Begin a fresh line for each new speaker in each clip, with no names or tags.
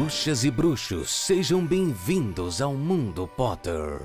Bruxas e bruxos, sejam bem-vindos ao Mundo Potter.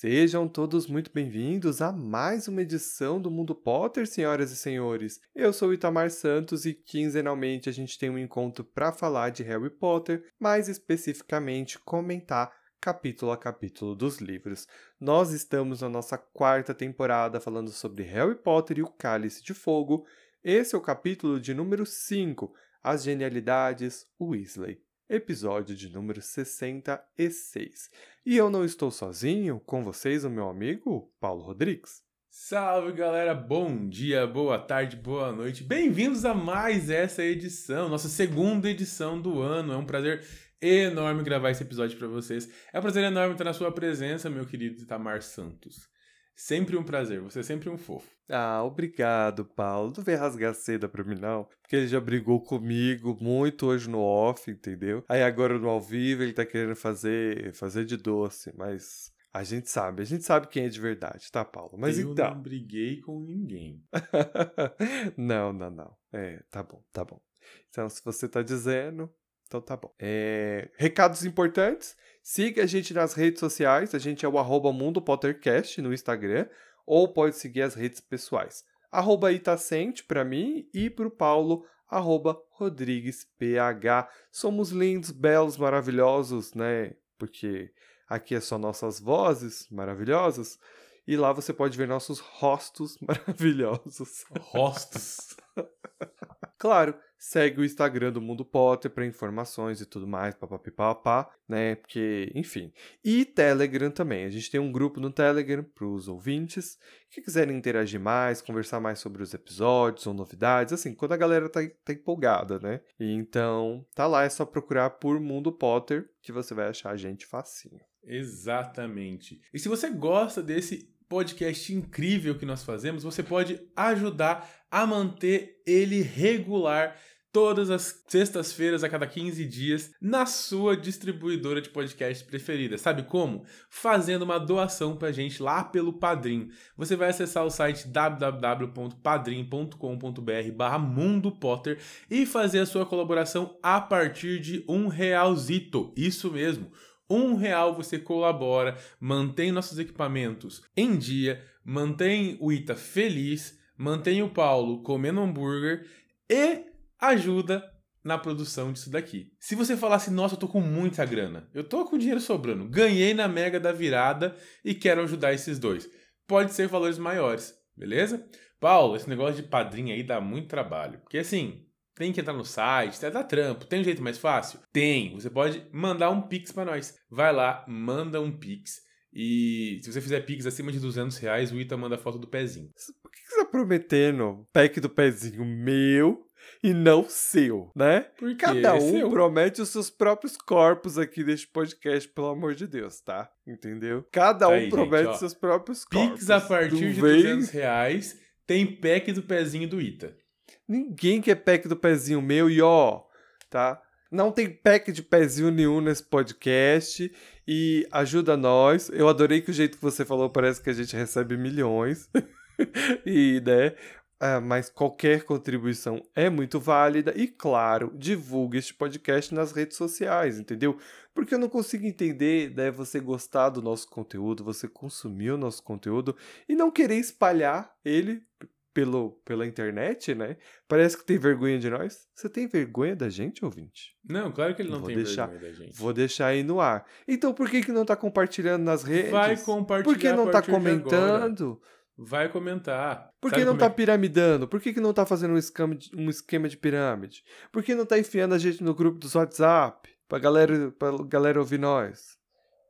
Sejam todos muito bem-vindos a mais uma edição do Mundo Potter, senhoras e senhores. Eu sou Itamar Santos e quinzenalmente a gente tem um encontro para falar de Harry Potter, mais especificamente comentar capítulo a capítulo dos livros. Nós estamos na nossa quarta temporada falando sobre Harry Potter e o Cálice de Fogo. Esse é o capítulo de número 5, As Genialidades Weasley episódio de número 66. E eu não estou sozinho, com vocês o meu amigo Paulo Rodrigues.
Salve galera, bom dia, boa tarde, boa noite. Bem-vindos a mais essa edição, nossa segunda edição do ano. É um prazer enorme gravar esse episódio para vocês. É um prazer enorme estar na sua presença, meu querido Itamar Santos. Sempre um prazer, você é sempre um fofo.
Ah, obrigado, Paulo. Não vem rasgar seda pra mim, não. Porque ele já brigou comigo muito hoje no off, entendeu? Aí agora no ao vivo ele tá querendo fazer, fazer de doce, mas a gente sabe, a gente sabe quem é de verdade, tá, Paulo? Mas
Eu
então.
não briguei com ninguém.
não, não, não. É, tá bom, tá bom. Então, se você tá dizendo, então tá bom. É, recados importantes. Siga a gente nas redes sociais. A gente é o arroba Mundo Pottercast no Instagram. Ou pode seguir as redes pessoais. Arroba Itacente para mim e para o Paulo, arroba RodriguesPH. Somos lindos, belos, maravilhosos, né? Porque aqui é só nossas vozes maravilhosas. E lá você pode ver nossos rostos maravilhosos.
Rostos.
claro, segue o Instagram do Mundo Potter para informações e tudo mais, papapá, né? Porque, enfim. E Telegram também. A gente tem um grupo no Telegram para os ouvintes que quiserem interagir mais, conversar mais sobre os episódios ou novidades, assim, quando a galera tá, tá empolgada, né? E então, tá lá, é só procurar por Mundo Potter que você vai achar a gente facinho.
Exatamente. E se você gosta desse podcast incrível que nós fazemos, você pode ajudar a manter ele regular todas as sextas-feiras a cada 15 dias na sua distribuidora de podcast preferida. Sabe como? Fazendo uma doação pra gente lá pelo Padrim. Você vai acessar o site www.padrim.com.br Mundo Potter e fazer a sua colaboração a partir de um realzito. Isso mesmo um real você colabora, mantém nossos equipamentos em dia, mantém o Ita feliz, mantém o Paulo comendo hambúrguer e ajuda na produção disso daqui. Se você falasse, nossa, eu tô com muita grana, eu tô com dinheiro sobrando, ganhei na mega da virada e quero ajudar esses dois. Pode ser valores maiores, beleza? Paulo, esse negócio de padrinho aí dá muito trabalho. Porque assim, tem que entrar no site, dá trampo. Tem um jeito mais fácil? Tem. Você pode mandar um Pix para nós. Vai lá, manda um Pix. E se você fizer Pix acima de 200 reais, o Ita manda foto do pezinho.
Prometendo pack do pezinho meu e não seu, né?
Porque
Cada um
seu.
promete os seus próprios corpos aqui deste podcast, pelo amor de Deus, tá? Entendeu? Cada um
Aí, gente,
promete
ó,
seus próprios corpos.
Pix a partir de
vem-
200 reais tem pack do pezinho do Ita.
Ninguém quer pack do pezinho meu e ó, tá? Não tem pack de pezinho nenhum nesse podcast e ajuda nós. Eu adorei que o jeito que você falou parece que a gente recebe milhões. e, né? ah, mas qualquer contribuição é muito válida e, claro, divulgue este podcast nas redes sociais, entendeu? Porque eu não consigo entender, né, você gostar do nosso conteúdo, você consumir o nosso conteúdo e não querer espalhar ele pelo, pela internet, né? Parece que tem vergonha de nós. Você tem vergonha da gente, ouvinte?
Não, claro que ele não
Vou
tem
deixar-
vergonha da gente.
Vou deixar aí no ar. Então por que que não tá compartilhando nas redes?
Vai compartilhar
Por que não tá
partir de agora. Vai comentar.
Por
Sabe
que não
como
tá
é
piramidando? Por que, que não tá fazendo um esquema, de, um esquema de pirâmide? Por que não tá enfiando a gente no grupo dos WhatsApp? Pra galera, pra galera ouvir nós?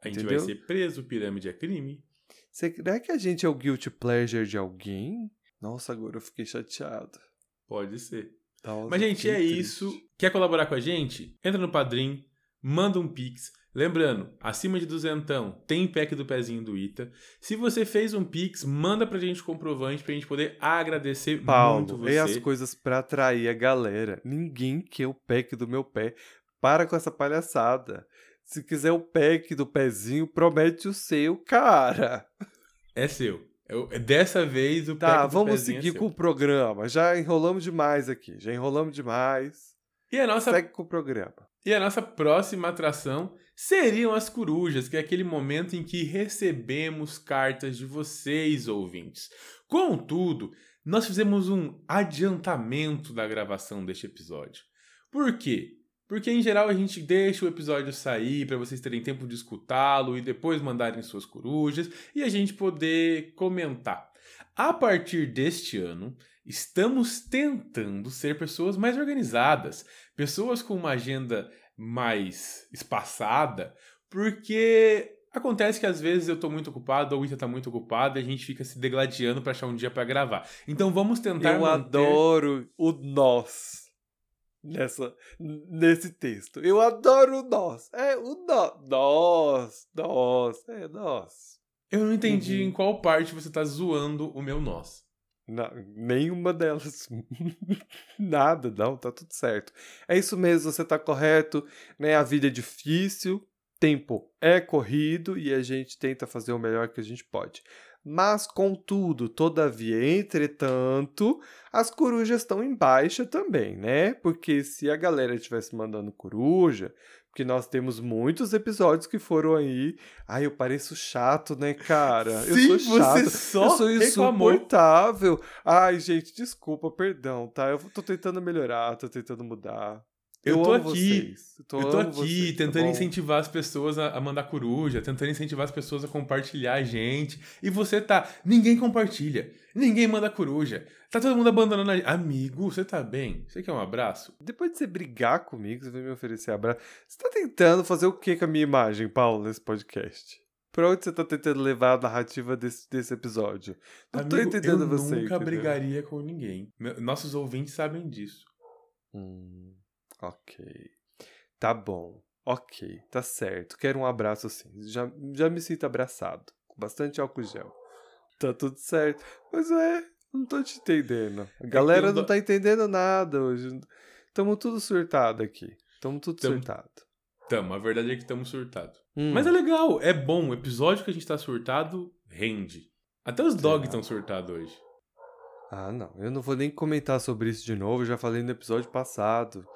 A gente
Entendeu?
vai ser preso, pirâmide é crime.
Será que a gente é o guilty pleasure de alguém? Nossa, agora eu fiquei chateado.
Pode ser.
Nossa,
Mas, gente, é
triste.
isso. Quer colaborar com a gente? Entra no Padrim, manda um Pix. Lembrando, acima de duzentão, tem pack do pezinho do Ita. Se você fez um Pix, manda pra gente comprovante pra gente poder agradecer muito
Paulo,
você.
e as coisas pra atrair a galera. Ninguém quer o pack do meu pé. Para com essa palhaçada. Se quiser o pack do pezinho, promete o seu, cara.
É seu. Eu, dessa vez o
Tá,
pack do
vamos
é
seguir
seu.
com o programa. Já enrolamos demais aqui. Já enrolamos demais.
E a nossa
Segue com o programa.
E a nossa próxima atração seriam as corujas, que é aquele momento em que recebemos cartas de vocês, ouvintes. Contudo, nós fizemos um adiantamento da gravação deste episódio. Por quê? Porque em geral a gente deixa o episódio sair para vocês terem tempo de escutá-lo e depois mandarem suas corujas e a gente poder comentar. A partir deste ano, estamos tentando ser pessoas mais organizadas, pessoas com uma agenda mais espaçada, porque acontece que às vezes eu tô muito ocupado, ou o Ita tá muito ocupado e a gente fica se degladiando para achar um dia para gravar. Então vamos tentar
Eu
manter...
adoro o nós nessa, nesse texto. Eu adoro o nós. É o nós. Nós. Nós. É nós.
Eu não entendi
Uhum.
em qual parte você tá zoando o meu nós.
Não, nenhuma delas. Nada, não, tá tudo certo. É isso mesmo, você tá correto, né? A vida é difícil, tempo é corrido e a gente tenta fazer o melhor que a gente pode. Mas, contudo, todavia, entretanto, as corujas estão em baixa também, né? Porque se a galera estivesse mandando coruja, porque nós temos muitos episódios que foram aí. Ai, eu pareço chato, né, cara? eu
Sim,
sou chato.
você só
eu sou
reclamou.
insuportável. Ai, gente, desculpa, perdão, tá? Eu tô tentando melhorar, tô tentando mudar.
Eu tô
amo
aqui.
Eu,
Eu tô aqui
vocês, tá
tentando
bom?
incentivar as pessoas a, a mandar coruja, tentando incentivar as pessoas a compartilhar a gente. E você tá. Ninguém compartilha. Ninguém manda coruja. Tá todo mundo abandonando a Amigo, você tá bem? Você quer um abraço?
Depois de você brigar comigo, você vai me oferecer abraço. Você tá tentando fazer o que com a minha imagem, Paulo, nesse podcast? Pra onde você tá tentando levar a narrativa desse, desse episódio? Não tô
Amigo,
entendendo
eu
você.
nunca
entendeu?
brigaria com ninguém. Nossos ouvintes sabem disso.
Hum, ok. Tá bom. Ok, tá certo. Quero um abraço sim. Já, já me sinto abraçado. Com bastante álcool gel. Tá tudo certo. Mas é, não tô te entendendo. A galera
eu
não tá entendendo nada hoje. Tamo tudo surtado aqui. Tamo tudo
Tamo-
surtado.
Tamo, a verdade é que estamos surtados.
Hum,
Mas é legal, é bom. O episódio que a gente tá surtado rende. Até os dogs estão surtados hoje.
Ah, não. Eu não vou nem comentar sobre isso de novo. Eu já falei no episódio passado.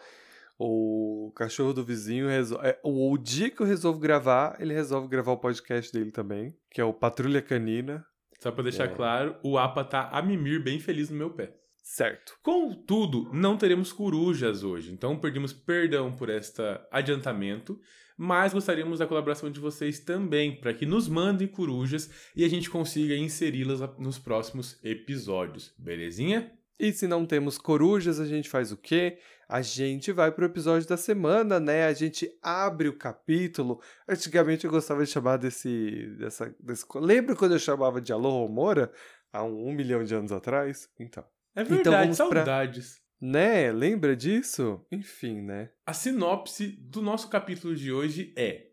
O cachorro do vizinho resolve. é, o, o dia que eu resolvo gravar, ele resolve gravar o podcast dele também, que é o Patrulha Canina.
Só pra deixar
É.
claro, o Apa tá a mimir bem feliz no meu pé.
Certo.
Contudo, não teremos corujas hoje, então pedimos perdão por este adiantamento, mas gostaríamos da colaboração de vocês também, para que nos mandem corujas e a gente consiga inseri-las nos próximos episódios, belezinha?
E se não temos corujas, a gente faz o quê? A gente vai pro episódio da semana, né? A gente abre o capítulo. Antigamente eu gostava de chamar desse. dessa, desse... Lembra quando eu chamava de Alô Romora? Há um, um milhão de anos atrás? Então.
É
Então
verdade,
pra-
saudades.
Né? Lembra disso? Enfim, né?
A sinopse do nosso capítulo de hoje é.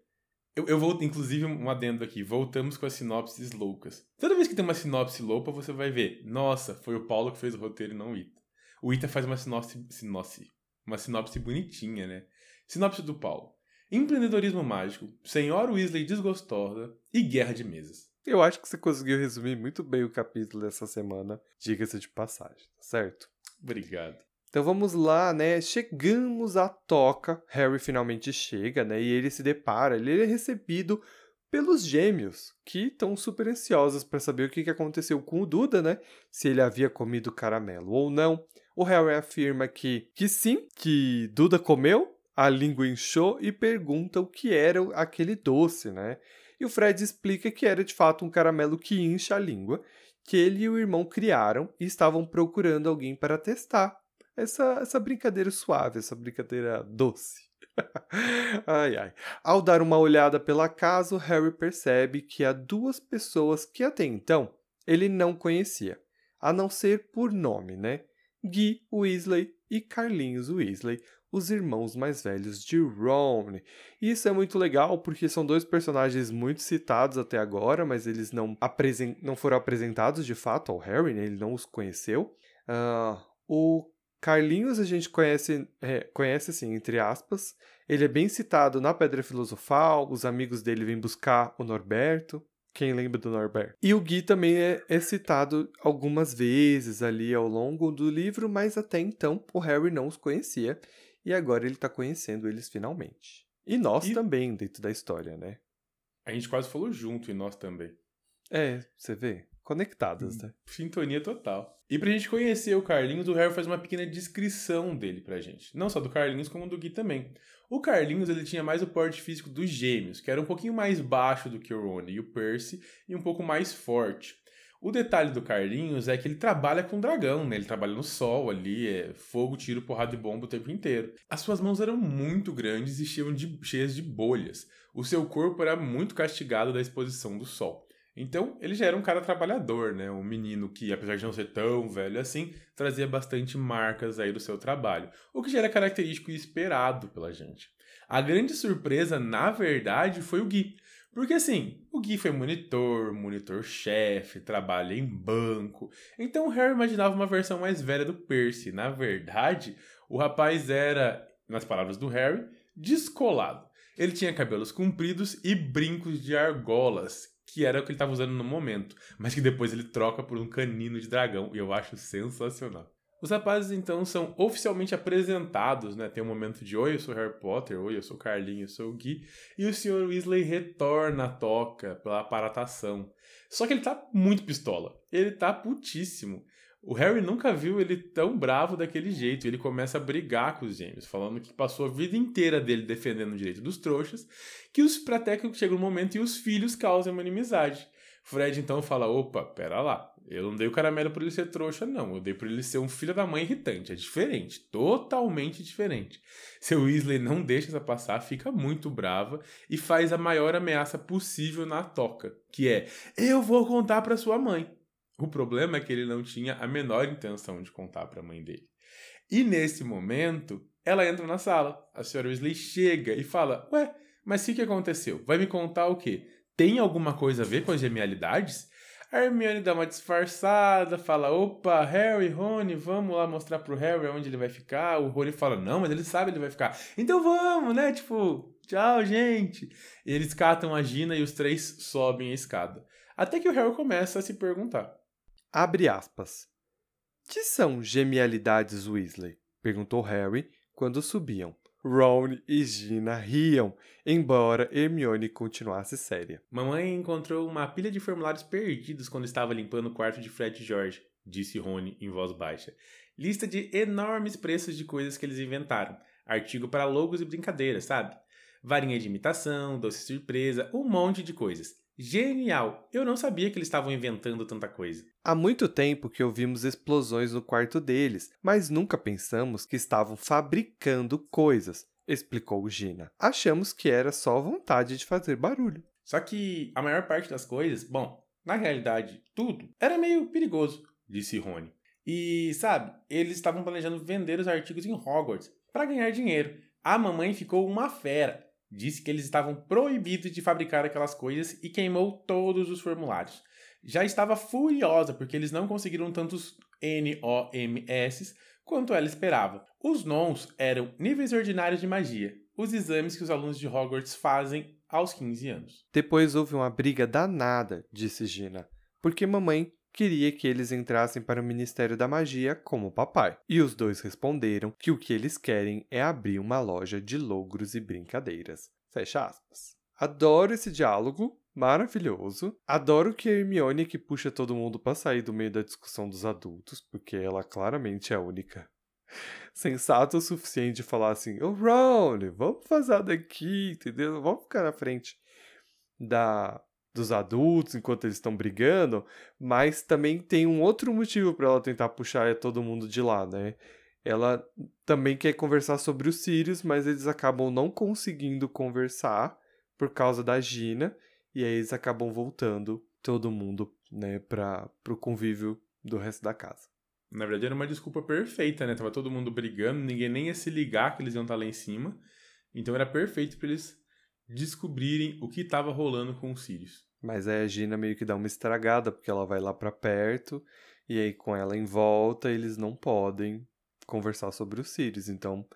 Eu, eu vou, inclusive, um adendo aqui. Voltamos com as sinopses loucas. Toda vez que tem uma sinopse louca, você vai ver. Nossa, foi o Paulo que fez o roteiro e não o Ita. O Ita faz uma sinopse. sinopse uma sinopse bonitinha, né? Sinopse do Paulo. Empreendedorismo mágico, Senhora Weasley desgostosa e guerra de mesas.
Eu acho que você conseguiu resumir muito bem o capítulo dessa semana, diga-se de passagem, tá certo?
Obrigado.
Então vamos lá, né? Chegamos à toca. Harry finalmente chega, né? E ele se depara, ele é recebido pelos gêmeos, que estão super ansiosos para saber o que aconteceu com o Duda, né? Se ele havia comido caramelo ou não. O Harry afirma que, que sim, que Duda comeu, a língua inchou e pergunta o que era aquele doce, né? E o Fred explica que era de fato um caramelo que incha a língua, que ele e o irmão criaram e estavam procurando alguém para testar essa, essa brincadeira suave, essa brincadeira doce. Ai, ai. Ao dar uma olhada pela casa, Harry percebe que há duas pessoas que até então ele não conhecia, a não ser por nome, né? Guy Weasley e Carlinhos Weasley, os irmãos mais velhos de Ron. Isso é muito legal porque são dois personagens muito citados até agora, mas eles não, apresen não foram apresentados de fato ao Harry, né? ele não os conheceu. Ah, o Carlinhos a gente conhece, é, conhece assim, entre aspas. Ele é bem citado na Pedra Filosofal, os amigos dele vêm buscar o Norberto. Quem lembra do Norbert? E o Gui também é, é, citado algumas vezes ali ao longo do livro, mas até então o Harry não os conhecia e agora ele está conhecendo eles finalmente. E nós e... também, dentro da história, né?
A gente quase falou junto e nós também.
É, você vê. Conectadas, hum, né?
Sintonia total. E pra gente conhecer o Carlinhos, o Harry faz uma pequena descrição dele pra gente. Não só do Carlinhos, como do Gui também. O Carlinhos, ele tinha mais o porte físico dos gêmeos, que era um pouquinho mais baixo do que o Rony e o Percy, e um pouco mais forte. O detalhe do Carlinhos é que ele trabalha com dragão, né? Ele trabalha no sol ali, é fogo, tiro, porrada de bomba o tempo inteiro. As suas mãos eram muito grandes e cheias de, cheias de bolhas. O seu corpo era muito castigado da exposição do sol. Então, ele já era um cara trabalhador, né? Um menino que, apesar de não ser tão velho assim, trazia bastante marcas aí do seu trabalho, o que já era característico e esperado pela gente. A grande surpresa, na verdade, foi o Gui. Porque assim, o Gui foi monitor, monitor-chefe, trabalha em banco. Então o Harry imaginava uma versão mais velha do Percy. Na verdade, o rapaz era, nas palavras do Harry, descolado. Ele tinha cabelos compridos e brincos de argolas, que era o que ele estava usando no momento, mas que depois ele troca por um canino de dragão, e eu acho sensacional. Os rapazes então são oficialmente apresentados, né? Tem um momento de oi, eu sou Harry Potter, oi, eu sou Carlinho, eu sou o Gui, e o Sr. Weasley retorna à toca pela aparatação. Só que ele tá muito pistola. Ele tá putíssimo. O Harry nunca viu ele tão bravo daquele jeito. Ele começa a brigar com os gêmeos, falando que passou a vida inteira dele defendendo o direito dos trouxas, que os até que chega um momento e os filhos causam uma inimizade. Fred então fala: opa, pera lá, eu não dei o caramelo por ele ser trouxa, não. Eu dei por ele ser um filho da mãe irritante. É diferente, totalmente diferente. Seu Weasley não deixa essa passar, fica muito brava e faz a maior ameaça possível na toca, que é: eu vou contar para sua mãe. O problema é que ele não tinha a menor intenção de contar para a mãe dele. E nesse momento, ela entra na sala. A senhora Weasley chega e fala: Ué, mas o que, que aconteceu? Vai me contar o quê? Tem alguma coisa a ver com as genialidades? A Hermione dá uma disfarçada, fala: opa, Harry, Rony, vamos lá mostrar pro Harry onde ele vai ficar. O Rony fala: não, mas ele sabe onde ele vai ficar. Então vamos, né? Tipo, tchau, gente. Eles catam a Gina e os três sobem a escada. Até que o Harry começa a se perguntar:
Abre aspas. Que são genialidades Weasley? perguntou Harry quando subiam. Ron e Gina riam, embora Hermione continuasse séria.
Mamãe encontrou uma pilha de formulários perdidos quando estava limpando o quarto de Fred e George, disse Rony em voz baixa. Lista de enormes preços de coisas que eles inventaram. Artigo para logos e brincadeiras, sabe? Varinha de imitação, doce surpresa, um monte de coisas. Genial! Eu não sabia que eles estavam inventando tanta coisa.
Há muito tempo que ouvimos explosões no quarto deles, mas nunca pensamos que estavam fabricando coisas, explicou Gina. Achamos que era só vontade de fazer barulho.
Só que a maior parte das coisas, bom, na realidade, tudo, era meio perigoso, disse Rony. E, sabe, eles estavam planejando vender os artigos em Hogwarts para ganhar dinheiro. A mamãe ficou uma fera disse que eles estavam proibidos de fabricar aquelas coisas e queimou todos os formulários. Já estava furiosa porque eles não conseguiram tantos NOMS quanto ela esperava. Os NONs eram níveis ordinários de magia, os exames que os alunos de Hogwarts fazem aos 15 anos.
Depois houve uma briga danada, disse Gina, porque mamãe queria que eles entrassem para o Ministério da Magia como papai. E os dois responderam que o que eles querem é abrir uma loja de logros e brincadeiras. Fecha aspas. Adoro esse diálogo, maravilhoso. Adoro que a Hermione que puxa todo mundo para sair do meio da discussão dos adultos, porque ela claramente é única sensato o suficiente de falar assim: Ô oh, Ron, vamos fazer daqui, entendeu? Vamos ficar na frente da dos adultos enquanto eles estão brigando, mas também tem um outro motivo para ela tentar puxar todo mundo de lá, né? Ela também quer conversar sobre os Sirius, mas eles acabam não conseguindo conversar por causa da Gina, e aí eles acabam voltando todo mundo, né, para o convívio do resto da casa.
Na verdade era uma desculpa perfeita, né? Tava todo mundo brigando, ninguém nem ia se ligar que eles iam estar lá em cima. Então era perfeito para eles descobrirem o que estava rolando com os Sirius.
Mas aí a Gina meio que dá uma estragada, porque ela vai lá para perto, e aí com ela em volta, eles não podem conversar sobre os Sirius, então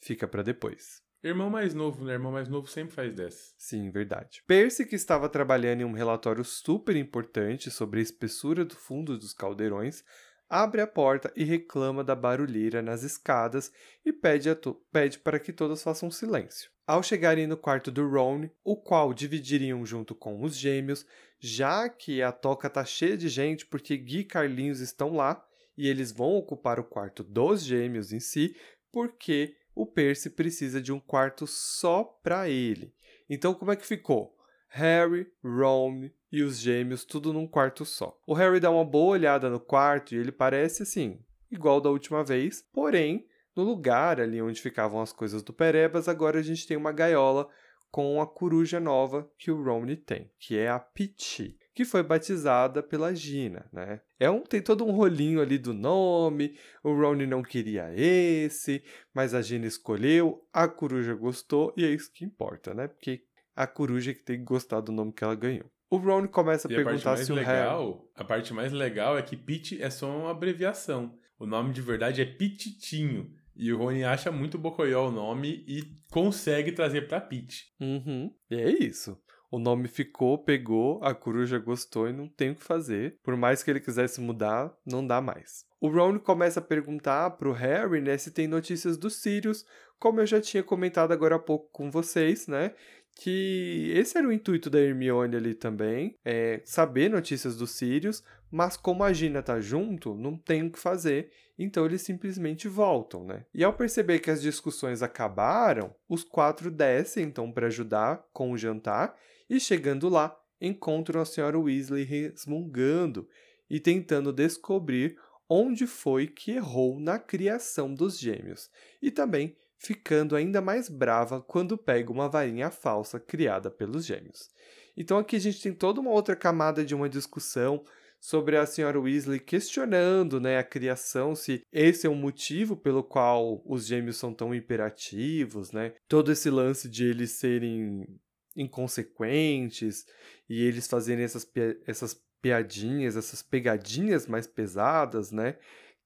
fica para depois.
Irmão mais novo, né? Irmão mais novo sempre faz dessa.
Sim, verdade. Percy, que estava trabalhando em um relatório super importante sobre a espessura do fundo dos caldeirões, abre a porta e reclama da barulheira nas escadas e pede, pede para que todos façam silêncio. Ao chegarem no quarto do Ron, o qual dividiriam junto com os gêmeos, já que a toca tá cheia de gente porque Gui e Carlinhos estão lá e eles vão ocupar o quarto dos gêmeos em si, porque o Percy precisa de um quarto só para ele. Então, como é que ficou? Harry, Ron e os gêmeos tudo num quarto só. O Harry dá uma boa olhada no quarto e ele parece assim, igual da última vez, porém, no lugar ali onde ficavam as coisas do Perebas, agora a gente tem uma gaiola com a coruja nova que o Romney tem, que é a Peachy que foi batizada pela Gina, né? É um, tem todo um rolinho ali do nome, o Ron não queria esse, mas a Gina escolheu, a coruja gostou e é isso que importa, né? Porque a coruja que tem que gostar do nome que ela ganhou. O Ron começa a
e
perguntar
a
se
o legal,
Harry...
A parte mais legal é que Pete é só uma abreviação. O nome de verdade é Pititinho. E o Rony acha muito bocoió o nome e consegue trazer pra Pete.
Uhum. E é isso. O nome ficou, pegou, a coruja gostou e não tem o que fazer. Por mais que ele quisesse mudar, não dá mais. O Ron começa a perguntar pro Harry, né, se tem notícias dos Sirius, como eu já tinha comentado agora há pouco com vocês, né? Que esse era o intuito da Hermione ali também, é saber notícias dos Sirius, mas como a Gina tá junto, não tem o que fazer, então eles simplesmente voltam, né? E ao perceber que as discussões acabaram, os quatro descem então para ajudar com o jantar e chegando lá, encontram a senhora Weasley resmungando e tentando descobrir onde foi que errou na criação dos gêmeos, e também ficando ainda mais brava quando pega uma varinha falsa criada pelos gêmeos. Então aqui a gente tem toda uma outra camada de uma discussão sobre a senhora Weasley questionando né, a criação, se esse é o motivo pelo qual os gêmeos são tão imperativos, né? Todo esse lance de eles serem inconsequentes e eles fazerem essas, essas piadinhas, essas pegadinhas mais pesadas, né?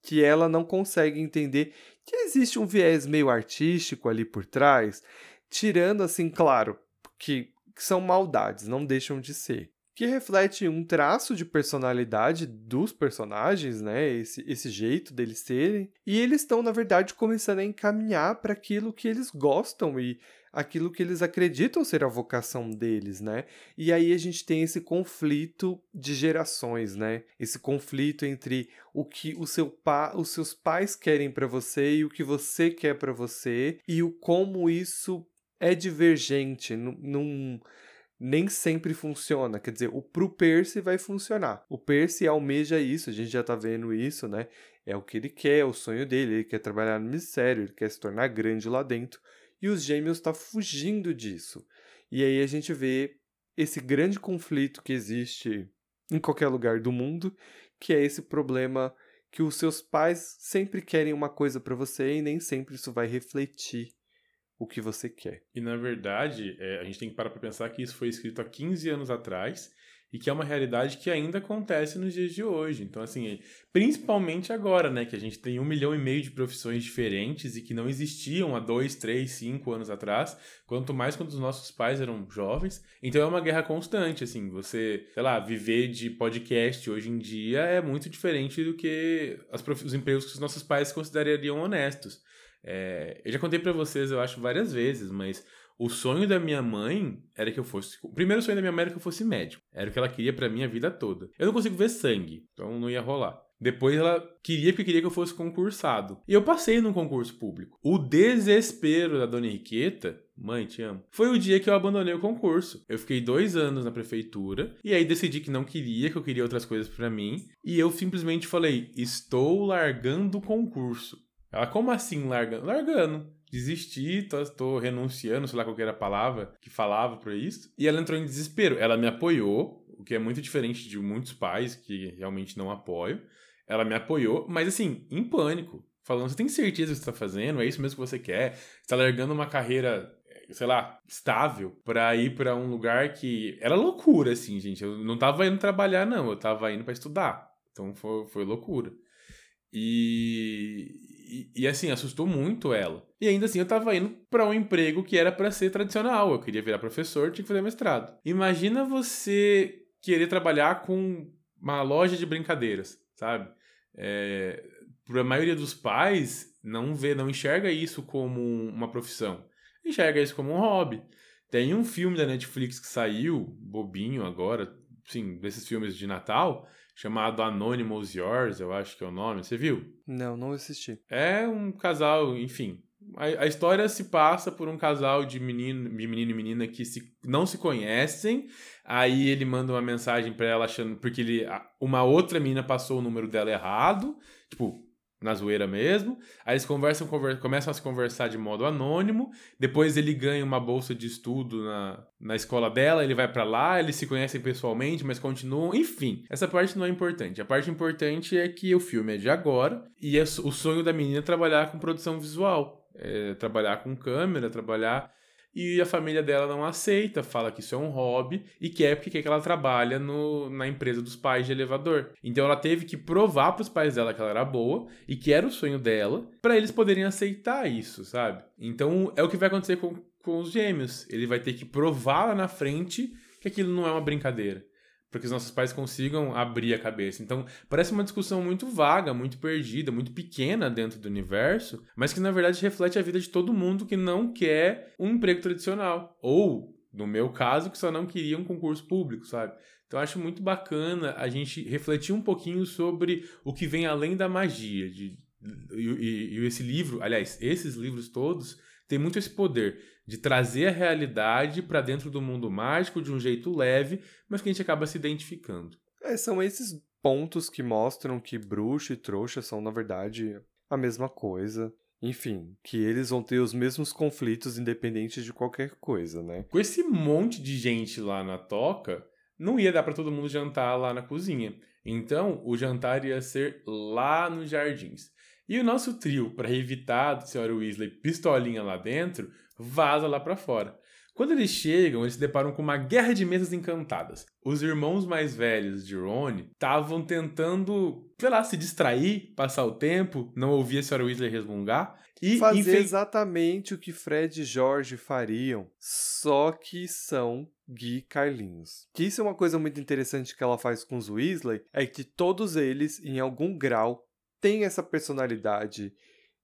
Que ela não consegue entender que existe um viés meio artístico ali por trás, tirando assim, claro, que, que são maldades, não deixam de ser que reflete um traço de personalidade dos personagens, né? Esse, esse jeito deles serem. E eles estão, na verdade, começando a encaminhar para aquilo que eles gostam e aquilo que eles acreditam ser a vocação deles, né? E aí a gente tem esse conflito de gerações, né? Esse conflito entre o que o seu pa os seus pais querem para você e o que você quer para você e o como isso é divergente, num, nem sempre funciona. Quer dizer, o pro Percy vai funcionar. O Percy almeja isso, a gente já tá vendo isso, né? É o que ele quer, é o sonho dele, ele quer trabalhar no mistério, ele quer se tornar grande lá dentro e os gêmeos estão tá fugindo disso. E aí a gente vê esse grande conflito que existe em qualquer lugar do mundo, que é esse problema que os seus pais sempre querem uma coisa para você e nem sempre isso vai refletir o que você quer.
E na verdade, é, a gente tem que parar para pensar que isso foi escrito há 15 anos atrás e que é uma realidade que ainda acontece nos dias de hoje. Então, assim, principalmente agora, né, que a gente tem um milhão e meio de profissões diferentes e que não existiam há dois, três, cinco anos atrás, quanto mais quando os nossos pais eram jovens. Então é uma guerra constante, assim, você, sei lá, viver de podcast hoje em dia é muito diferente do que os empregos que os nossos pais considerariam honestos. É, eu já contei para vocês, eu acho, várias vezes, mas o sonho da minha mãe era que eu fosse. O primeiro sonho da minha mãe era que eu fosse médico. Era o que ela queria para mim a vida toda. Eu não consigo ver sangue, então não ia rolar. Depois ela queria porque queria que eu fosse concursado. E eu passei num concurso público. O desespero da dona Henriqueta, mãe, te amo, foi o dia que eu abandonei o concurso. Eu fiquei dois anos na prefeitura e aí decidi que não queria, que eu queria outras coisas para mim. E eu simplesmente falei: estou largando o concurso. Ela, como assim largando? Largando desisti, tô, tô, renunciando, sei lá qual era a palavra que falava para isso. E ela entrou em desespero. Ela me apoiou, o que é muito diferente de muitos pais que realmente não apoiam. Ela me apoiou, mas assim, em pânico. Falando, você tem certeza que você tá fazendo? É isso mesmo que você quer? Você tá largando uma carreira sei lá, estável para ir para um lugar que era loucura assim, gente. Eu não tava indo trabalhar não, eu tava indo para estudar. Então foi, foi loucura. E E, assim, assustou muito ela. E ainda assim, eu tava indo para um emprego que era para ser tradicional. Eu queria virar professor, tinha que fazer mestrado. Imagina você querer trabalhar com uma loja de brincadeiras, sabe? É, para a maioria dos pais, não vê, não enxerga isso como uma profissão. Enxerga isso como um hobby. Tem um filme da Netflix que saiu, bobinho agora, sim, desses filmes de Natal, chamado Anonymous Yours, eu acho que é o nome. Você viu?
Não, não assisti.
É um casal, enfim. A, a história se passa por um casal de menino, de menino e menina que se, não se conhecem. Aí ele manda uma mensagem para ela achando. Porque ele, uma outra menina passou o número dela errado. Tipo, na zoeira mesmo. Aí eles conversam, conver, começam a se conversar de modo anônimo. Depois ele ganha uma bolsa de estudo na, na escola dela, ele vai para lá, eles se conhecem pessoalmente, mas continuam. Enfim, essa parte não é importante. A parte importante é que o filme é de agora e é o sonho da menina é trabalhar com produção visual. É trabalhar com câmera, trabalhar e a família dela não aceita, fala que isso é um hobby e quer porque quer que ela trabalha no, na empresa dos pais de elevador. Então ela teve que provar para os pais dela que ela era boa e que era o sonho dela para eles poderem aceitar isso, sabe? Então é o que vai acontecer com, com os gêmeos. Ele vai ter que provar lá na frente que aquilo não é uma brincadeira para que os nossos pais consigam abrir a cabeça. Então, parece uma discussão muito vaga, muito perdida, muito pequena dentro do universo, mas que na verdade reflete a vida de todo mundo que não quer um emprego tradicional. Ou, no meu caso, que só não queria um concurso público, sabe? Então, acho muito bacana a gente refletir um pouquinho sobre o que vem além da magia. De, e, e, e esse livro, aliás, esses livros todos, têm muito esse poder de trazer a realidade para dentro do mundo mágico de um jeito leve, mas que a gente acaba se identificando.
É, são esses pontos que mostram que bruxo e trouxa são, na verdade, a mesma coisa. Enfim, que eles vão ter os mesmos conflitos independente de qualquer coisa, né?
Com esse monte de gente lá na toca, não ia dar para todo mundo jantar lá na cozinha. Então, o jantar ia ser lá nos jardins. E o nosso trio, para evitar a senhora Weasley pistolinha lá dentro, vaza lá para fora. Quando eles chegam, eles se deparam com uma guerra de mesas encantadas. Os irmãos mais velhos de Ron estavam tentando, sei lá, se distrair, passar o tempo, não ouvir a senhora Weasley resmungar.
E fazer exatamente o que Fred e George fariam, só que são Gui Carlinhos. Que isso é uma coisa muito interessante que ela faz com os Weasley, é que todos eles, em algum grau, têm essa personalidade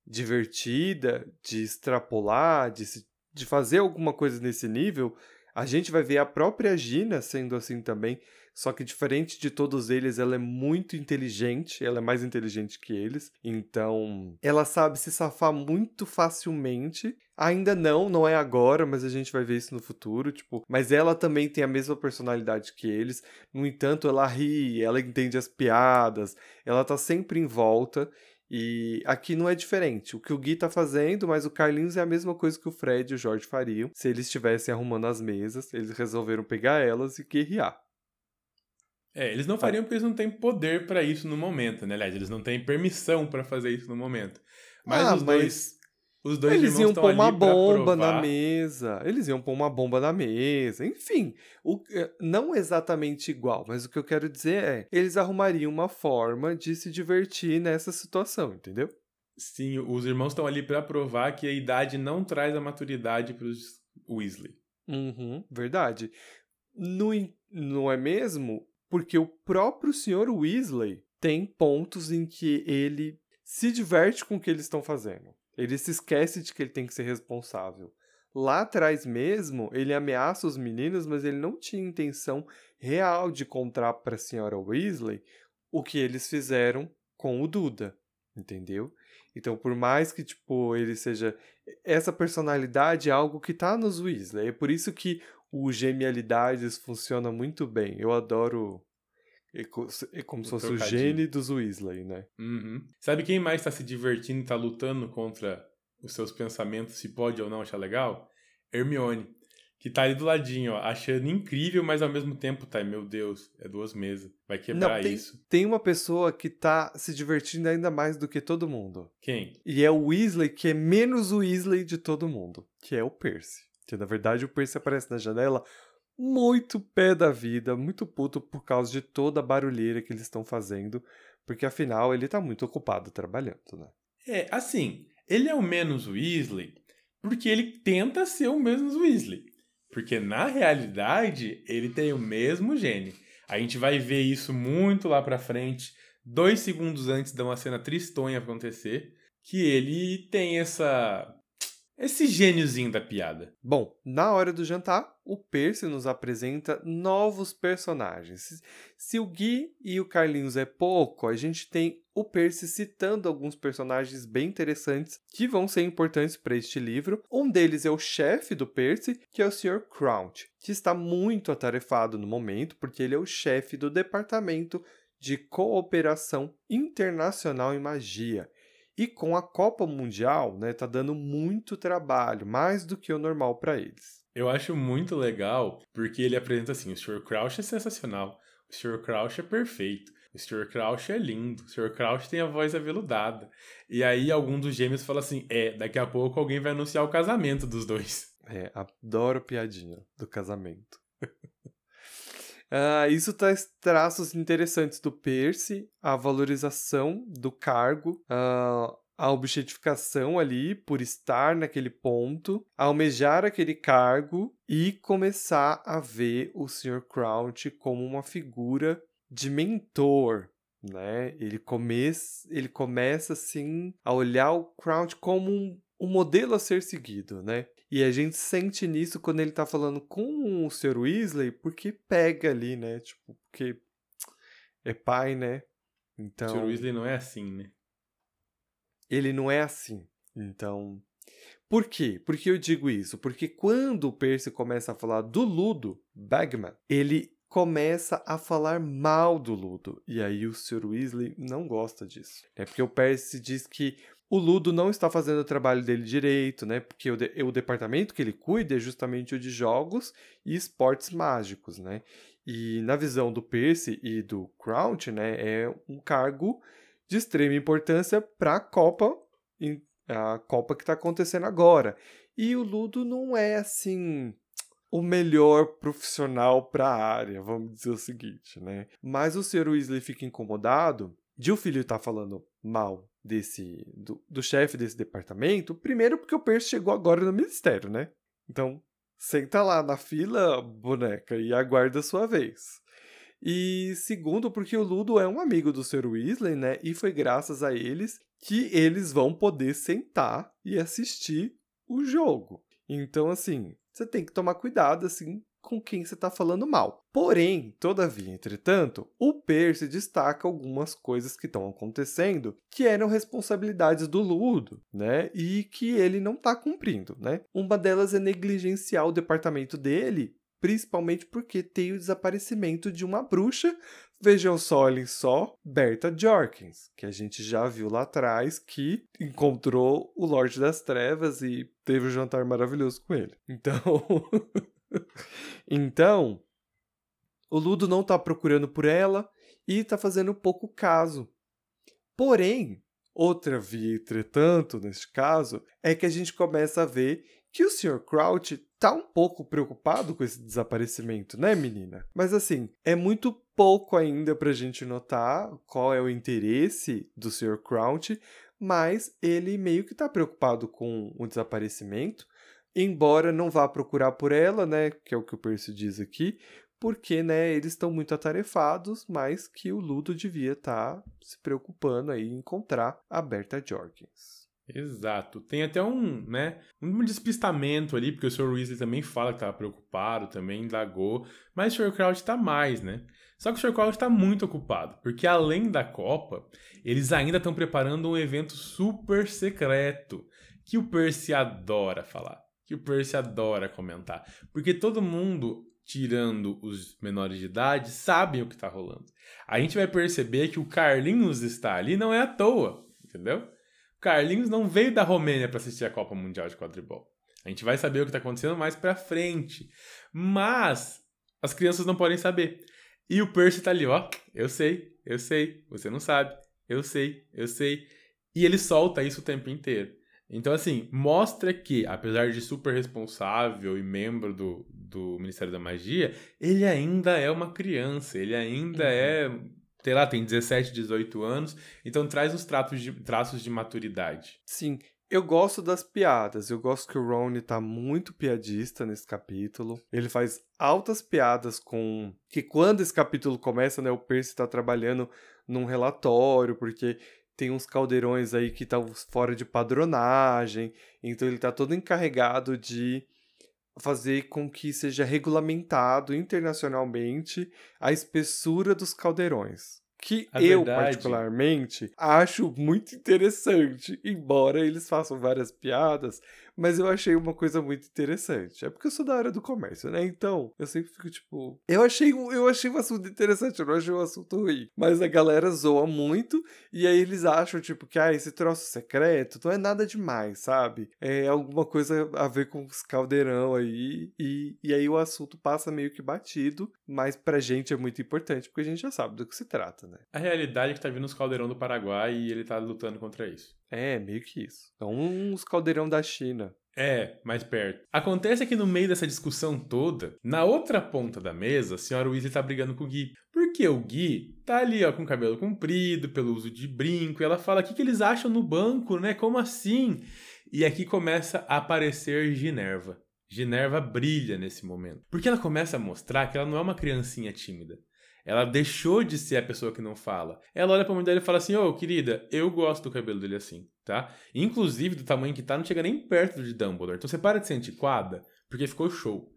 divertida, de extrapolar, de, se, de fazer alguma coisa nesse nível, a gente vai ver a própria Gina sendo assim também, só que diferente de todos eles, ela é muito inteligente, ela é mais inteligente que eles, então ela sabe se safar muito facilmente. Ainda não, não é agora, mas a gente vai ver isso no futuro, tipo, mas ela também tem a mesma personalidade que eles. No entanto, ela ri, ela entende as piadas, ela tá sempre em volta e aqui não é diferente. O que o Gui tá fazendo, mas o Carlinhos é a mesma coisa que o Fred e o Jorge fariam se eles estivessem arrumando as mesas. Eles resolveram pegar elas e guerrear.
É, eles não fariam porque eles não têm poder para isso no momento, né? Aliás, eles não têm permissão para fazer isso no momento. Mas ah, os mas... dois os dois
Eles iam pôr uma bomba na mesa. Eles iam pôr uma bomba na mesa. Enfim, o, é, não exatamente igual, mas o que eu quero dizer é: eles arrumariam uma forma de se divertir nessa situação, entendeu?
Sim, os irmãos estão ali para provar que a idade não traz a maturidade para os Weasley.
Uhum, verdade. No, não é mesmo? Porque o próprio Sr. Weasley tem pontos em que ele se diverte com o que eles estão fazendo. Ele se esquece de que ele tem que ser responsável. Lá atrás mesmo, ele ameaça os meninos, mas ele não tinha intenção real de contar para a senhora Weasley o que eles fizeram com o Duda, entendeu? Então, por mais que tipo ele seja essa personalidade é algo que tá nos Weasley, é por isso que o Genialidades funciona muito bem. Eu adoro é, é como se fosse o gene dos Weasley, né?
Uhum. Sabe quem mais está se divertindo e está lutando contra os seus pensamentos, se pode ou não achar legal? Hermione. Que tá ali do ladinho, ó, achando incrível, mas ao mesmo tempo tá, meu Deus, é duas mesas. Vai quebrar
não, tem,
isso.
Tem uma pessoa que tá se divertindo ainda mais do que todo mundo.
Quem?
E é o Weasley, que é menos o Weasley de todo mundo. Que é o Percy. Que na verdade o Percy aparece na janela muito pé da vida, muito puto por causa de toda a barulheira que eles estão fazendo, porque afinal ele tá muito ocupado trabalhando, né?
É, assim, ele é o menos Weasley porque ele tenta ser o menos Weasley. Porque na realidade, ele tem o mesmo gene. A gente vai ver isso muito lá pra frente, dois segundos antes de uma cena tristonha acontecer, que ele tem essa esse gêniozinho da piada.
Bom, na hora do jantar, o Percy nos apresenta novos personagens. Se o Gui e o Carlinhos é pouco, a gente tem o Percy citando alguns personagens bem interessantes que vão ser importantes para este livro. Um deles é o chefe do Percy, que é o Sr. Crouch, que está muito atarefado no momento, porque ele é o chefe do departamento de cooperação internacional em magia. E com a Copa Mundial, né, tá dando muito trabalho, mais do que o normal para eles.
Eu acho muito legal porque ele apresenta assim: o Sr. Crouch é sensacional, o Sr. Crouch é perfeito, o Sr. Crouch é lindo, o Sr. Crouch tem a voz aveludada. E aí algum dos gêmeos fala assim: é, daqui a pouco alguém vai anunciar o casamento dos dois.
É, adoro piadinha do casamento. Uh, isso traz traços interessantes do Percy, a valorização do cargo, uh, a objetificação ali por estar naquele ponto, almejar aquele cargo e começar a ver o Sr. Crouch como uma figura de mentor, né? Ele, come ele começa assim a olhar o Crouch como um, um modelo a ser seguido, né? E a gente sente nisso quando ele tá falando com o Sr. Weasley, porque pega ali, né? Tipo, porque é pai, né?
Então. O Sr. Weasley não é assim, né?
Ele não é assim. Então. Por quê? Por que eu digo isso? Porque quando o Percy começa a falar do Ludo Bagman, ele começa a falar mal do Ludo. E aí o Sr. Weasley não gosta disso. É porque o Percy diz que o Ludo não está fazendo o trabalho dele direito, né? Porque o, de, o departamento que ele cuida é justamente o de jogos e esportes mágicos, né? E na visão do Percy e do Crouch, né, é um cargo de extrema importância para a Copa, a Copa que está acontecendo agora. E o Ludo não é assim o melhor profissional para a área, vamos dizer o seguinte, né? Mas o Sr. Weasley fica incomodado de o filho estar tá falando mal desse do, do chefe desse departamento, primeiro porque o Percy chegou agora no ministério, né? Então, senta lá na fila, boneca, e aguarda a sua vez. E segundo, porque o Ludo é um amigo do Sr. Weasley, né? E foi graças a eles que eles vão poder sentar e assistir o jogo. Então, assim, você tem que tomar cuidado, assim, com quem você está falando mal. Porém, todavia, entretanto, o Percy destaca algumas coisas que estão acontecendo que eram responsabilidades do Ludo, né? E que ele não está cumprindo, né? Uma delas é negligenciar o departamento dele, principalmente porque tem o desaparecimento de uma bruxa. Vejam só, olhem só, Berta Jorkins, que a gente já viu lá atrás, que encontrou o Lorde das Trevas e teve um jantar maravilhoso com ele. Então, então, o Ludo não está procurando por ela e está fazendo pouco caso. Porém, outra via, entretanto, neste caso, é que a gente começa a ver que o Sr. Crouch tá um pouco preocupado com esse desaparecimento, né, menina? Mas assim, é muito pouco ainda pra gente notar qual é o interesse do Sr. Crouch, mas ele meio que tá preocupado com o desaparecimento embora não vá procurar por ela, né, que é o que o Percy diz aqui, porque, né, eles estão muito atarefados, mas que o Ludo devia estar tá se preocupando aí em encontrar a Berta Jorkins.
Exato. Tem até um, né, um despistamento ali, porque o Sr. Weasley também fala que estava preocupado, também indagou, mas o Sr. Crouch está mais, né? Só que o Sr. Crouch está muito ocupado, porque além da Copa, eles ainda estão preparando um evento super secreto, que o Percy adora falar que o Percy adora comentar. Porque todo mundo, tirando os menores de idade, sabem o que está rolando. A gente vai perceber que o Carlinhos está ali não é à toa, entendeu? O Carlinhos não veio da Romênia para assistir a Copa Mundial de Quadribol. A gente vai saber o que está acontecendo mais para frente. Mas as crianças não podem saber. E o Percy está ali, ó. Eu sei, eu sei, você não sabe. Eu sei, eu sei. E ele solta isso o tempo inteiro. Então, assim, mostra que, apesar de super responsável e membro do, do Ministério da Magia, ele ainda é uma criança, ele ainda uhum. é sei lá, tem 17, 18 anos, então traz uns traços de, traços de maturidade.
Sim, eu gosto das piadas. Eu gosto que o Ron tá muito piadista nesse capítulo. Ele faz altas piadas com. Que quando esse capítulo começa, né? O Percy tá trabalhando num relatório, porque tem uns caldeirões aí que estão fora de padronagem. Então ele tá todo encarregado de fazer com que seja regulamentado internacionalmente a espessura dos caldeirões que
A
eu,
verdade-
particularmente, acho muito interessante. Embora eles façam várias piadas, mas eu achei uma coisa muito interessante. É porque eu sou da área do comércio, né? Então, eu sempre fico tipo. Eu achei, eu achei um assunto interessante, eu não achei um assunto ruim. Mas a galera zoa muito, e aí eles acham, tipo, que ah, esse troço secreto não é nada demais, sabe? É alguma coisa a ver com os caldeirão aí. E, e aí o assunto passa meio que batido, mas pra gente é muito importante, porque a gente já sabe do que se trata, né?
A realidade é que tá vindo os caldeirão do Paraguai e ele tá lutando contra isso.
É, meio que isso. São uns caldeirão da China.
É, mais perto. Acontece que no meio dessa discussão toda, na outra ponta da mesa, a senhora Weasley tá brigando com o Gui. Porque o Gui tá ali, ó, com o cabelo comprido, pelo uso de brinco, e ela fala: o que, que eles acham no banco, né? Como assim? E aqui começa a aparecer Ginerva. Ginerva brilha nesse momento. Porque ela começa a mostrar que ela não é uma criancinha tímida. Ela deixou de ser a pessoa que não fala. Ela olha pra dela e fala assim: Ô, querida, eu gosto do cabelo dele assim, tá? Inclusive, do tamanho que tá, não chega nem perto de Dumbledore. Então você para de ser antiquada, porque ficou show.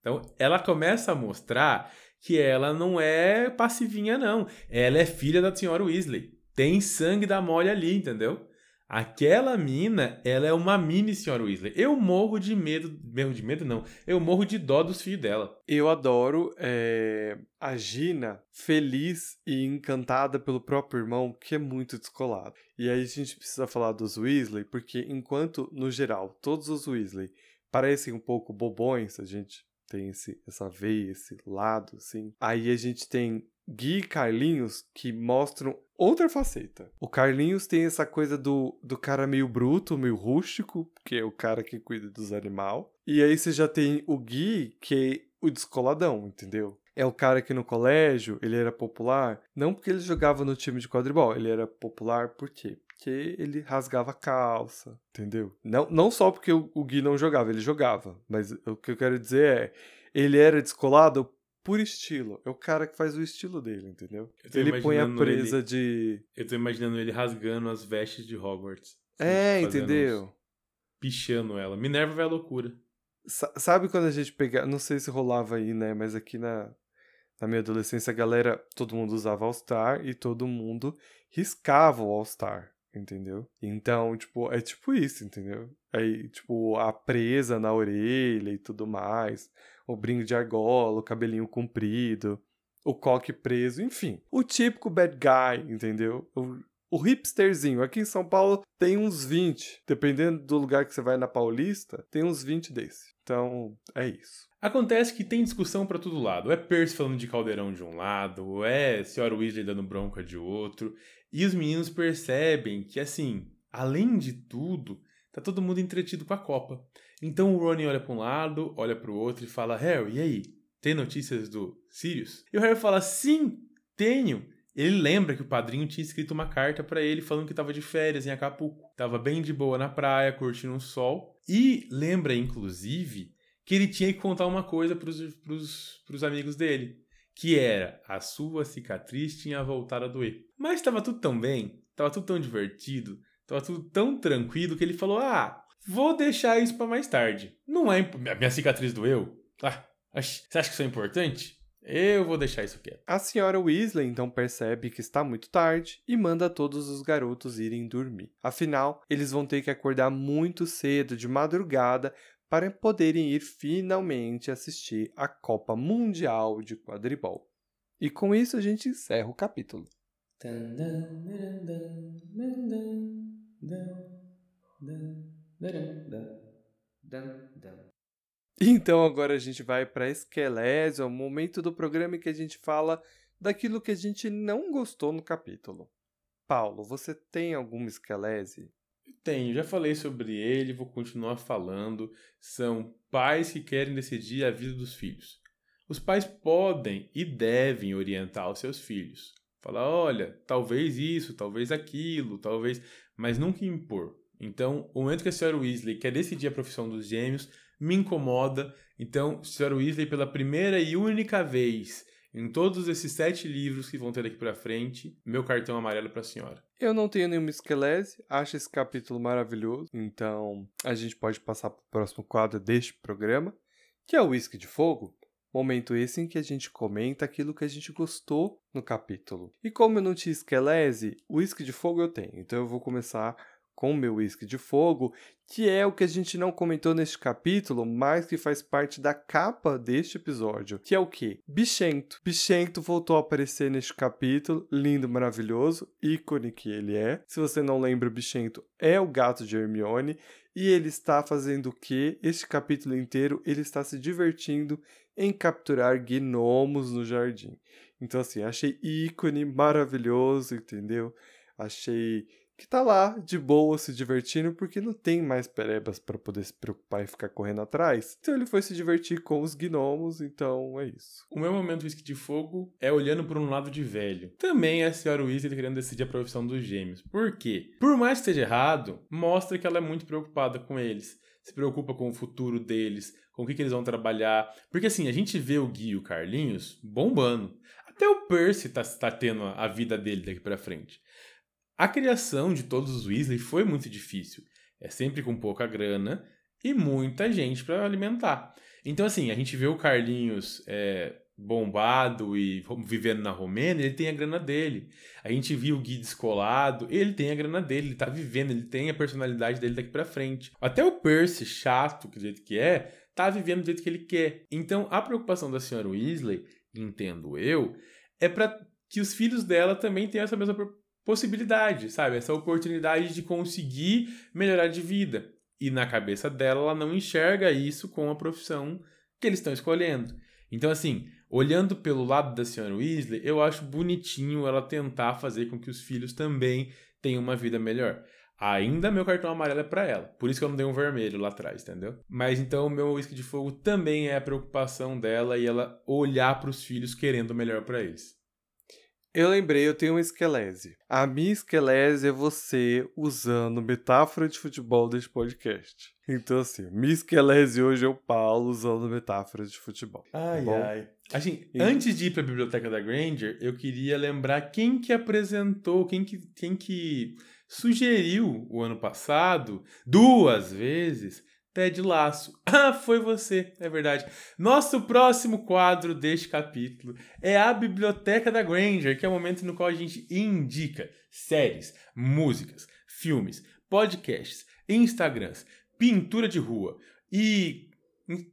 Então ela começa a mostrar que ela não é passivinha, não. Ela é filha da senhora Weasley. Tem sangue da mole ali, entendeu? Aquela mina, ela é uma mini senhora Weasley. Eu morro de medo. Morro de medo, não. Eu morro de dó dos filhos dela.
Eu adoro é, a Gina feliz e encantada pelo próprio irmão, que é muito descolado. E aí a gente precisa falar dos Weasley, porque enquanto, no geral, todos os Weasley parecem um pouco bobões, a gente tem esse, essa veia, esse lado, assim. Aí a gente tem Gui e Carlinhos que mostram outra faceta. O Carlinhos tem essa coisa do, do cara meio bruto, meio rústico, que é o cara que cuida dos animais. E aí você já tem o Gui, que é o descoladão, entendeu? É o cara que no colégio ele era popular, não porque ele jogava no time de quadribol, ele era popular por quê? Porque ele rasgava a calça, entendeu? Não, não só porque o, o Gui não jogava, ele jogava, mas o que eu quero dizer é, ele era descolado por estilo. É o cara que faz o estilo dele, entendeu? Ele põe a presa
ele-
de.
Eu tô imaginando ele rasgando as vestes de Hogwarts.
É,
Fazendo
entendeu?
uns- Pichando ela. Minerva vai à loucura.
Sa- Sabe quando a gente pegava. Não sei se rolava aí, né? Mas aqui na, na minha adolescência, a galera. Todo mundo usava All-Star e todo mundo riscava o All-Star, entendeu? Então, tipo, é tipo isso, entendeu? Aí, tipo, a presa na orelha e tudo mais. O brinco de argola, o cabelinho comprido, o coque preso, enfim. O típico bad guy, entendeu? O, o hipsterzinho. Aqui em São Paulo tem uns 20. Dependendo do lugar que você vai na Paulista, tem uns 20 desse. Então, é isso.
Acontece que tem discussão pra todo lado. É Percy falando de caldeirão de um lado, é Senhora Weasley dando bronca de outro. E os meninos percebem que, assim, além de tudo, tá todo mundo entretido com a Copa. Então o Ronnie olha pra um lado, olha pro outro e fala: Harry, e aí? Tem notícias do Sirius? E o Harry fala: Sim, tenho. Ele lembra que o padrinho tinha escrito uma carta pra ele falando que tava de férias em Acapulco. Tava bem de boa na praia, curtindo um sol. E lembra, inclusive, que ele tinha que contar uma coisa pros, pros amigos dele. Que era, a sua cicatriz tinha voltado a doer. Mas estava tudo tão bem, tava tudo tão divertido, tava tudo tão tranquilo que ele falou: Ah, vou deixar isso pra mais tarde. Não é. imp- Minha cicatriz doeu? Ah, você acha que isso é importante? Eu vou deixar isso quieto.
A senhora Weasley então percebe que está muito tarde e manda todos os garotos irem dormir. Afinal, eles vão ter que acordar muito cedo de madrugada para poderem ir finalmente assistir a Copa Mundial de Quadribol. E com isso a gente encerra o capítulo. Então agora a gente vai para Esquelésio, o momento do programa em que a gente fala daquilo que a gente não gostou no capítulo. Paulo, você tem alguma esquelese?
Tenho, já falei sobre ele, vou continuar falando. São pais que querem decidir a vida dos filhos. Os pais podem e devem orientar os seus filhos. Falar, olha, talvez isso, talvez aquilo, talvez. Mas nunca impor. Então, o momento que a senhora Weasley quer decidir a profissão dos gêmeos me incomoda. Então, senhora Weasley, pela primeira e única vez em todos esses sete livros que vão ter daqui para frente, meu cartão amarelo para a senhora.
Eu não tenho nenhuma esquelese, acho esse capítulo maravilhoso, então a gente pode passar para o próximo quadro deste programa, que é o Whisky de Fogo. Momento esse em que a gente comenta aquilo que a gente gostou no capítulo. E como eu não tinha esquelese, o Whisky de Fogo eu tenho, então eu vou começar com o meu uísque de fogo, que é o que a gente não comentou neste capítulo, mas que faz parte da capa deste episódio, que é o que? Bichento. Bichento voltou a aparecer neste capítulo, lindo, maravilhoso, ícone que ele é. Se você não lembra, o Bichento é o gato de Hermione e ele está fazendo o que? Este capítulo inteiro ele está se divertindo em capturar gnomos no jardim. Então assim, achei ícone maravilhoso, entendeu? Achei que tá lá de boa se divertindo porque não tem mais perebas para poder se preocupar e ficar correndo atrás. Então ele foi se divertir com os gnomos, então é isso.
O meu momento whisky de fogo é olhando por um lado de velho. Também é a senhora Weasley querendo decidir a profissão dos gêmeos. Por quê? Por mais que esteja errado, mostra que ela é muito preocupada com eles. Se preocupa com o futuro deles, com o que, que eles vão trabalhar. Porque assim, a gente vê o Gui e o Carlinhos bombando. Até o Percy tá, tá tendo a vida dele daqui pra frente. A criação de todos os Weasley foi muito difícil. É sempre com pouca grana e muita gente para alimentar. Então, assim, a gente vê o Carlinhos é, bombado e vivendo na Romênia, ele tem a grana dele. A gente viu o Gui descolado, ele tem a grana dele, ele tá vivendo, ele tem a personalidade dele daqui para frente. Até o Percy, chato do jeito que é, tá vivendo do jeito que ele quer. Então, a preocupação da senhora Weasley, entendo eu, é para que os filhos dela também tenham essa mesma possibilidade, sabe? Essa oportunidade de conseguir melhorar de vida. E na cabeça dela, ela não enxerga isso com a profissão que eles estão escolhendo. Então, assim, olhando pelo lado da senhora Weasley, eu acho bonitinho ela tentar fazer com que os filhos também tenham uma vida melhor. Ainda meu cartão amarelo é para ela. Por isso que eu não dei um vermelho lá atrás, entendeu? Mas então o meu uísque de fogo também é a preocupação dela e ela olhar para os filhos querendo o melhor para eles.
Eu lembrei, eu tenho uma esquelese. A minha esquelese é você usando metáfora de futebol deste podcast. Então, assim, minha esquelese hoje é o Paulo usando metáfora de futebol.
Tá ai, tá ai. Assim, e... antes de ir para a biblioteca da Granger, eu queria lembrar quem que apresentou, quem que, quem que sugeriu o ano passado, duas vezes, Ted Laço. Ah, foi você, é verdade. Nosso próximo quadro deste capítulo é a Biblioteca da Granger, que é o momento no qual a gente indica séries, músicas, filmes, podcasts, Instagrams, pintura de rua e,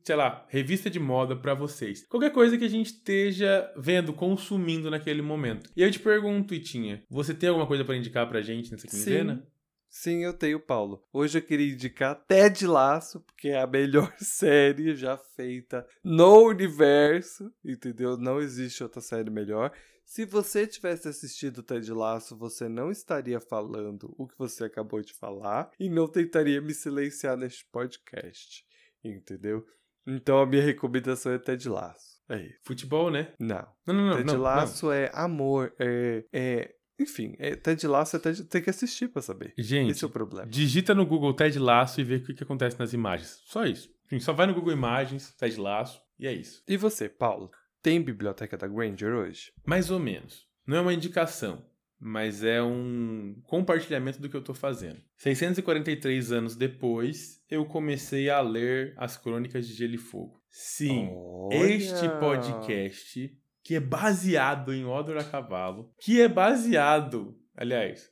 sei lá, revista de moda para vocês. Qualquer coisa que a gente esteja vendo, consumindo naquele momento. E eu te pergunto, Itinha, você tem alguma coisa para indicar pra gente nessa quinzena?
Sim. Sim, eu tenho, Paulo. Hoje eu queria indicar Ted Laço, porque é a melhor série já feita no universo, entendeu? Não existe outra série melhor. Se você tivesse assistido Ted Laço, você não estaria falando o que você acabou de falar e não tentaria me silenciar neste podcast, entendeu? Então a minha recomendação é Ted Laço. É isso.
Futebol, né?
Não.
Não, não, não.
Ted
não,
Laço
não.
é amor, é, é enfim, é, Ted Laço é Ted, tem que assistir para saber.
Gente,
esse é o problema.
Digita no Google Ted Laço e vê o que, que acontece nas imagens. Só isso. Enfim, só vai no Google Imagens, Ted Laço, e é isso.
E você, Paulo? Tem biblioteca da Granger hoje?
Mais ou menos. Não é uma indicação, mas é um compartilhamento do que eu tô fazendo. 643 anos depois, eu comecei a ler as Crônicas de Gelo e Fogo. Sim, Olha. este podcast que é baseado em Odor a Cavalo, que é baseado, aliás,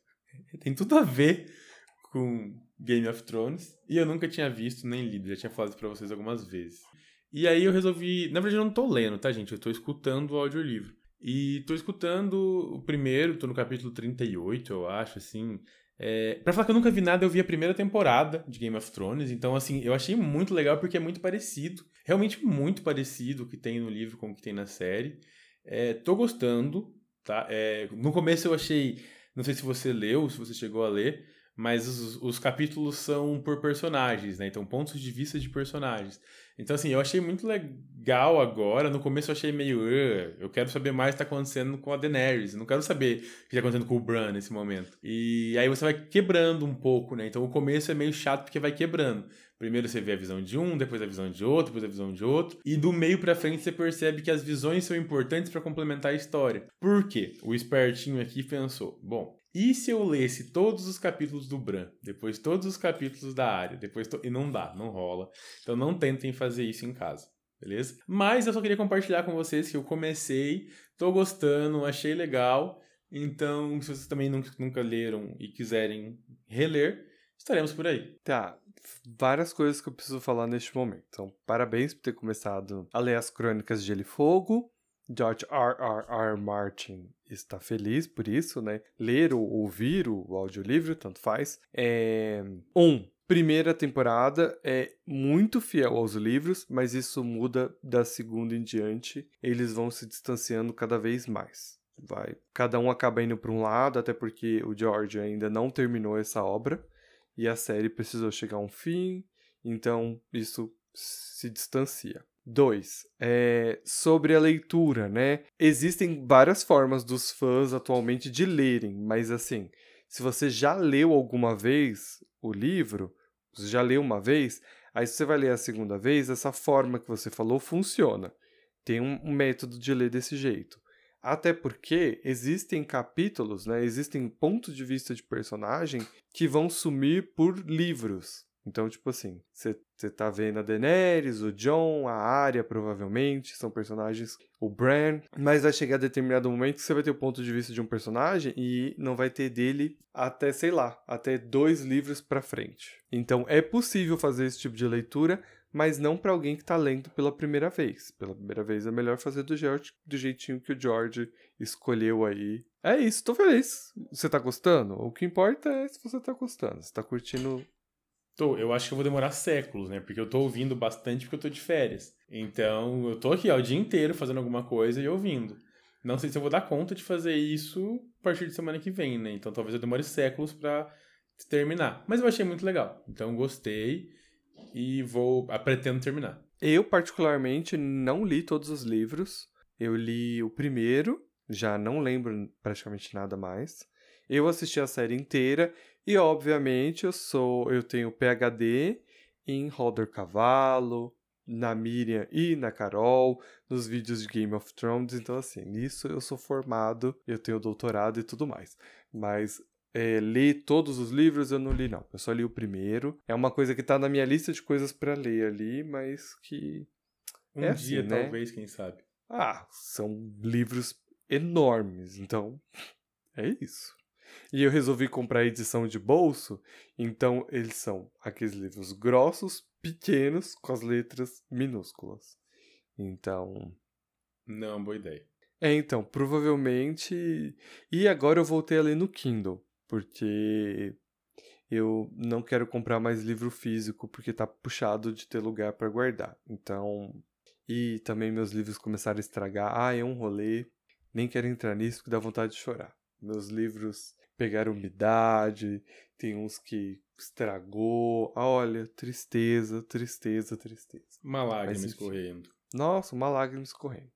tem tudo a ver com Game of Thrones, e eu nunca tinha visto nem lido, já tinha falado pra vocês algumas vezes. E aí eu resolvi, na verdade eu não tô lendo, tá gente? Eu tô escutando o audiolivro. E tô escutando o primeiro, tô no capítulo 38, eu acho, assim. É, pra falar que eu nunca vi nada, eu vi a primeira temporada de Game of Thrones, então assim, eu achei muito legal porque é muito parecido, realmente muito parecido o que tem no livro com o que tem na série. É, tô gostando, tá? É, no começo eu achei, não sei se você leu, se você chegou a ler, mas os, os capítulos são por personagens, né? Então, pontos de vista de personagens. Então, assim, eu achei muito legal agora. No começo eu achei meio. Eu quero saber mais o que está acontecendo com a Daenerys. Eu não quero saber o que está acontecendo com o Bran nesse momento. E aí você vai quebrando um pouco, né? Então o começo é meio chato porque vai quebrando. Primeiro você vê a visão de um, depois a visão de outro, depois a visão de outro. E do meio para frente você percebe que as visões são importantes para complementar a história. Por quê? O espertinho aqui pensou: bom, e se eu lesse todos os capítulos do Bran, depois todos os capítulos da área, depois to... e não dá, não rola. Então não tentem fazer isso em casa, beleza? Mas eu só queria compartilhar com vocês que eu comecei, tô gostando, achei legal. Então, se vocês também nunca, nunca leram e quiserem reler, estaremos por aí.
Tá, várias coisas que eu preciso falar neste momento. Então, parabéns por ter começado a ler as Crônicas de Gelo e Fogo. George R. R. R. Martin está feliz por isso, né? Ler ou ouvir o audiolivro, tanto faz. É... Um, primeira temporada é muito fiel aos livros, mas isso muda da segunda em diante. Eles vão se distanciando cada vez mais. Vai, cada um acaba indo para um lado, até porque o George ainda não terminou essa obra e a série precisou chegar a um fim, então isso se distancia. 2. É, sobre a leitura, né? Existem várias formas dos fãs atualmente de lerem, mas assim, se você já leu alguma vez o livro, você já leu uma vez, aí você vai ler a segunda vez, essa forma que você falou funciona. Tem um método de ler desse jeito. Até porque existem capítulos, né? Existem pontos de vista de personagem que vão sumir por livros. Então, tipo assim, você tá vendo a Daenerys, o John, a Arya, provavelmente, são personagens, o Bran, mas vai chegar a determinado momento que você vai ter o ponto de vista de um personagem e não vai ter dele até, sei lá, até dois livros pra frente. Então, é possível fazer esse tipo de leitura, mas não para alguém que tá lendo pela primeira vez. Pela primeira vez é melhor fazer do, George, do jeitinho que o George escolheu aí. É isso, tô feliz. Você tá gostando? O que importa é se você tá gostando. Você tá curtindo
Tô, eu acho que eu vou demorar séculos, né? Porque eu tô ouvindo bastante porque eu tô de férias. Então, eu tô aqui ó, o dia inteiro fazendo alguma coisa e ouvindo. Não sei se eu vou dar conta de fazer isso a partir de semana que vem, né? Então, talvez eu demore séculos para terminar. Mas eu achei muito legal. Então, gostei e vou pretendo terminar.
Eu particularmente não li todos os livros. Eu li o primeiro, já não lembro praticamente nada mais. Eu assisti a série inteira e obviamente eu sou, eu tenho PhD em Roder Cavalo, na Miriam e na Carol, nos vídeos de Game of Thrones, então assim, nisso eu sou formado, eu tenho doutorado e tudo mais. Mas é, ler todos os livros eu não li não, eu só li o primeiro. É uma coisa que tá na minha lista de coisas para ler ali, mas que
um é dia assim, né? talvez, quem sabe.
Ah, são livros enormes, então é isso. E eu resolvi comprar a edição de bolso, então eles são aqueles livros grossos, pequenos, com as letras minúsculas. Então.
Não, boa ideia.
É, então, provavelmente. E agora eu voltei a ler no Kindle, porque eu não quero comprar mais livro físico, porque tá puxado de ter lugar para guardar. Então. E também meus livros começaram a estragar. Ah, é um rolê. Nem quero entrar nisso, porque dá vontade de chorar. Meus livros pegaram umidade, tem uns que estragou. Ah, olha, tristeza, tristeza, tristeza.
Uma lágrima Mas, escorrendo.
Nossa, uma lágrima escorrendo.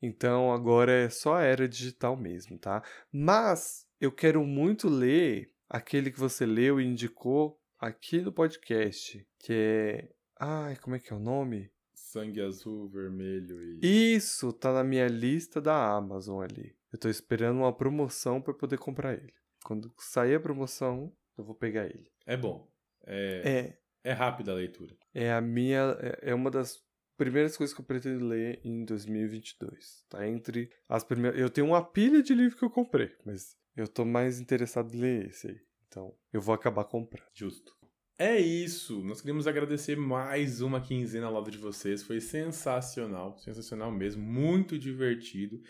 Então agora é só a era digital mesmo, tá? Mas eu quero muito ler aquele que você leu e indicou aqui no podcast, que é. Ai, como é que é o nome?
Sangue azul, vermelho e.
Isso, tá na minha lista da Amazon ali. Eu tô esperando uma promoção para poder comprar ele. Quando sair a promoção, eu vou pegar ele.
É bom. É, é, é rápida a leitura.
É a minha. É, é uma das primeiras coisas que eu pretendo ler em 2022. Tá entre as primeiras. Eu tenho uma pilha de livros que eu comprei, mas eu tô mais interessado em ler esse aí. Então, eu vou acabar comprando.
Justo. É isso. Nós queremos agradecer mais uma quinzena ao lado de vocês. Foi sensacional, sensacional mesmo, muito divertido.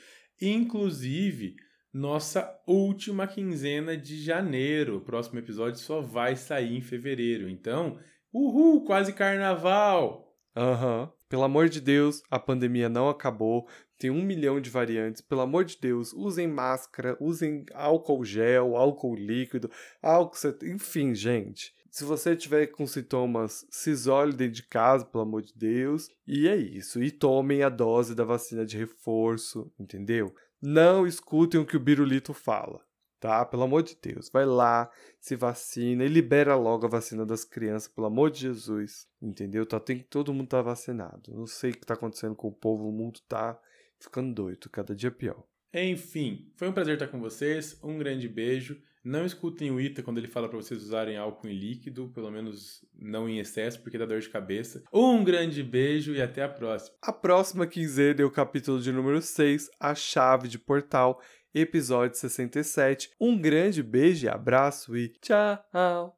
Inclusive, nossa última quinzena de janeiro. O próximo episódio só vai sair em fevereiro. Então, uhul, quase carnaval!
Aham. Uhum. Pelo amor de Deus, a pandemia não acabou. Tem um milhão de variantes. Pelo amor de Deus, usem máscara, usem álcool gel, álcool líquido, álcool. Enfim, gente. Se você tiver com sintomas, se isole dentro de casa, pelo amor de Deus. E é isso. E tomem a dose da vacina de reforço, entendeu? Não escutem o que o Birulito fala, tá? Pelo amor de Deus. Vai lá, se vacina e libera logo a vacina das crianças, pelo amor de Jesus. Entendeu? Tá, tem que todo mundo tá vacinado. Não sei o que tá acontecendo com o povo, o mundo tá ficando doido, cada dia pior.
Enfim, foi um prazer estar com vocês. Um grande beijo. Não escutem o Ita quando ele fala para vocês usarem álcool em líquido, pelo menos não em excesso, porque dá dor de cabeça. Um grande beijo e até a próxima.
A próxima quinzena é o capítulo de número 6, A Chave de Portal, episódio 67. Um grande beijo e abraço e tchau!